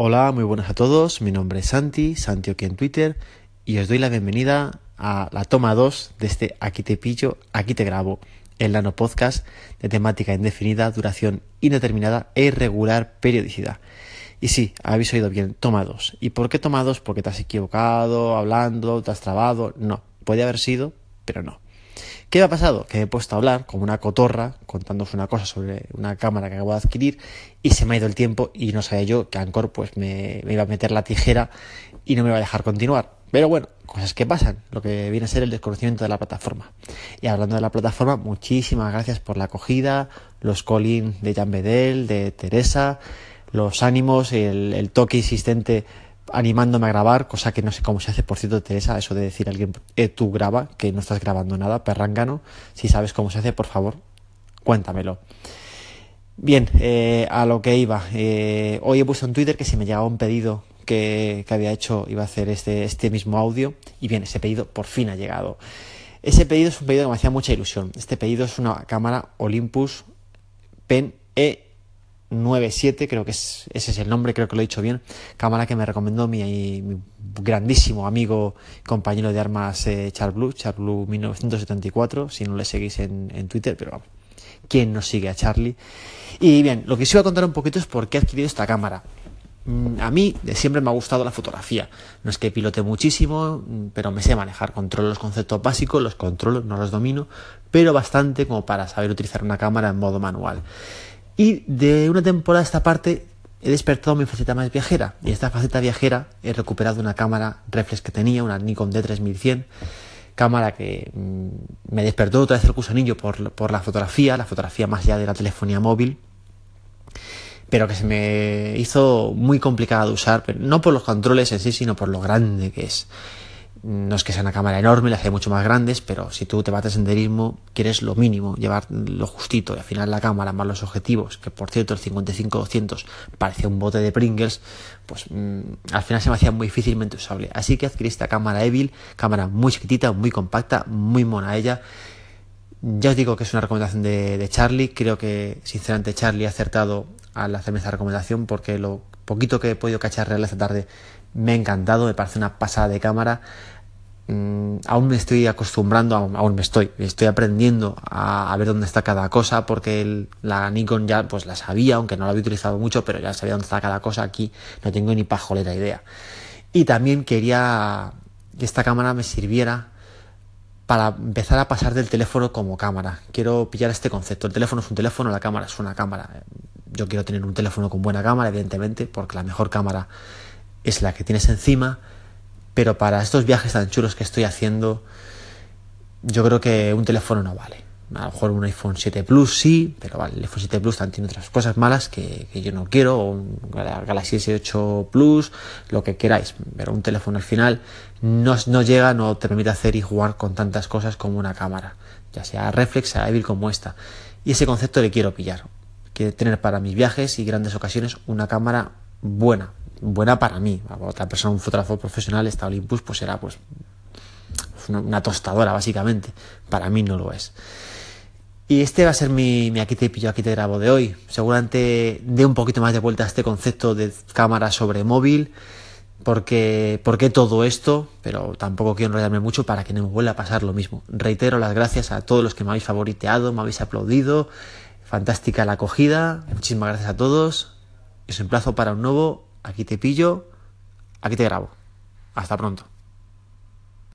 Hola, muy buenas a todos. Mi nombre es Santi, Santi aquí en Twitter, y os doy la bienvenida a la toma 2 de este Aquí te pillo, aquí te grabo, el nano podcast de temática indefinida, duración indeterminada e irregular periodicidad. Y sí, habéis oído bien, toma 2. ¿Y por qué toma 2? Porque te has equivocado, hablando, te has trabado. No, puede haber sido, pero no. ¿Qué me ha pasado? Que he puesto a hablar como una cotorra, contándoos una cosa sobre una cámara que acabo de adquirir, y se me ha ido el tiempo y no sabía yo que Anchor pues me, iba a meter la tijera y no me iba a dejar continuar. Pero bueno, cosas que pasan, lo que viene a ser el desconocimiento de la plataforma. Y hablando de la plataforma, muchísimas gracias por la acogida, los call de Jan Bedel, de Teresa, los ánimos, el, el toque insistente animándome a grabar, cosa que no sé cómo se hace, por cierto, Teresa, eso de decir a alguien, eh, tú graba, que no estás grabando nada, perrángano, si sabes cómo se hace, por favor, cuéntamelo. Bien, eh, a lo que iba, eh, hoy he puesto en Twitter que si me llegaba un pedido que, que, había hecho, iba a hacer este, este mismo audio, y bien, ese pedido por fin ha llegado. Ese pedido es un pedido que me hacía mucha ilusión. Este pedido es una cámara Olympus Pen E 97, creo que es, ese es el nombre, creo que lo he dicho bien, cámara que me recomendó mi, grandísimo amigo, compañero de armas eh, Charblue, Charblue 1974, si no le seguís en, en Twitter, pero vamos, ¿quién no sigue a Charlie? Y bien, lo que os iba a contar un poquito es por qué he adquirido esta cámara. Mm, a mí siempre me ha gustado la fotografía. No es que pilote muchísimo, mm, pero me sé manejar. Controlo los conceptos básicos, los controlo, no los domino, pero bastante como para saber utilizar una cámara en modo manual. Y de una temporada a esta parte he despertado mi faceta más viajera. Y esta faceta viajera he recuperado una cámara reflex que tenía, una Nikon D3100, cámara que mm, me despertó otra vez el gusanillo por, por la fotografía, la fotografía más allá de la telefonía móvil, pero que se me hizo muy complicada de usar, pero no por los controles en sí, sino por lo grande que es. No es que sea una cámara enorme, la hace mucho más grandes, pero si tú te vas de senderismo, quieres lo mínimo, llevar lo justito, y al final la cámara más los objetivos, que por cierto el 55-200 parecía un bote de Pringles, pues mm, al final se me hacía muy difícilmente usable. Así que adquirí esta cámara Evil, cámara muy chiquitita, muy compacta, muy mona ella. Ya os digo que es una recomendación de, de Charlie, creo que sinceramente Charlie ha acertado al hacerme esta recomendación porque lo poquito que he podido cacharrear esta tarde me ha encantado, me parece una pasada de cámara. Mm, aún me estoy acostumbrando, aún, me estoy, estoy aprendiendo a, ver dónde está cada cosa, porque la Nikon ya pues la sabía, aunque no la había utilizado mucho, pero ya sabía dónde está cada cosa. Aquí no tengo ni pajolera idea. Y también quería que esta cámara me sirviera para empezar a pasar del teléfono como cámara. Quiero pillar este concepto. El teléfono es un teléfono, la cámara es una cámara. Yo quiero tener un teléfono con buena cámara, evidentemente, porque la mejor cámara es la que tienes encima, pero para estos viajes tan chulos que estoy haciendo, yo creo que un teléfono no vale. A lo mejor un iPhone 7 Plus sí, pero vale, el iPhone 7 Plus también tiene otras cosas malas que, yo no quiero, o un Galaxy S8 Plus, lo que queráis, pero un teléfono al final no, no llega, no te permite hacer y jugar con tantas cosas como una cámara, ya sea reflex, sea débil como esta. Y ese concepto le quiero pillar. Quiero tener para mis viajes y grandes ocasiones una cámara buena, buena para mí. Otra persona, un fotógrafo profesional, esta Olympus, pues era pues una, tostadora, básicamente. Para mí no lo es. Y este va a ser mi, mi aquí te pillo, aquí te grabo de hoy. Seguramente dé un poquito más de vuelta a este concepto de cámara sobre móvil. Porque, porque todo esto, pero tampoco quiero enrollarme mucho para que no me vuelva a pasar lo mismo. Reitero las gracias a todos los que me habéis favoriteado, me habéis aplaudido. Fantástica la acogida. Muchísimas gracias a todos. Os emplazo para un nuevo Aquí te pillo, aquí te grabo. Hasta pronto.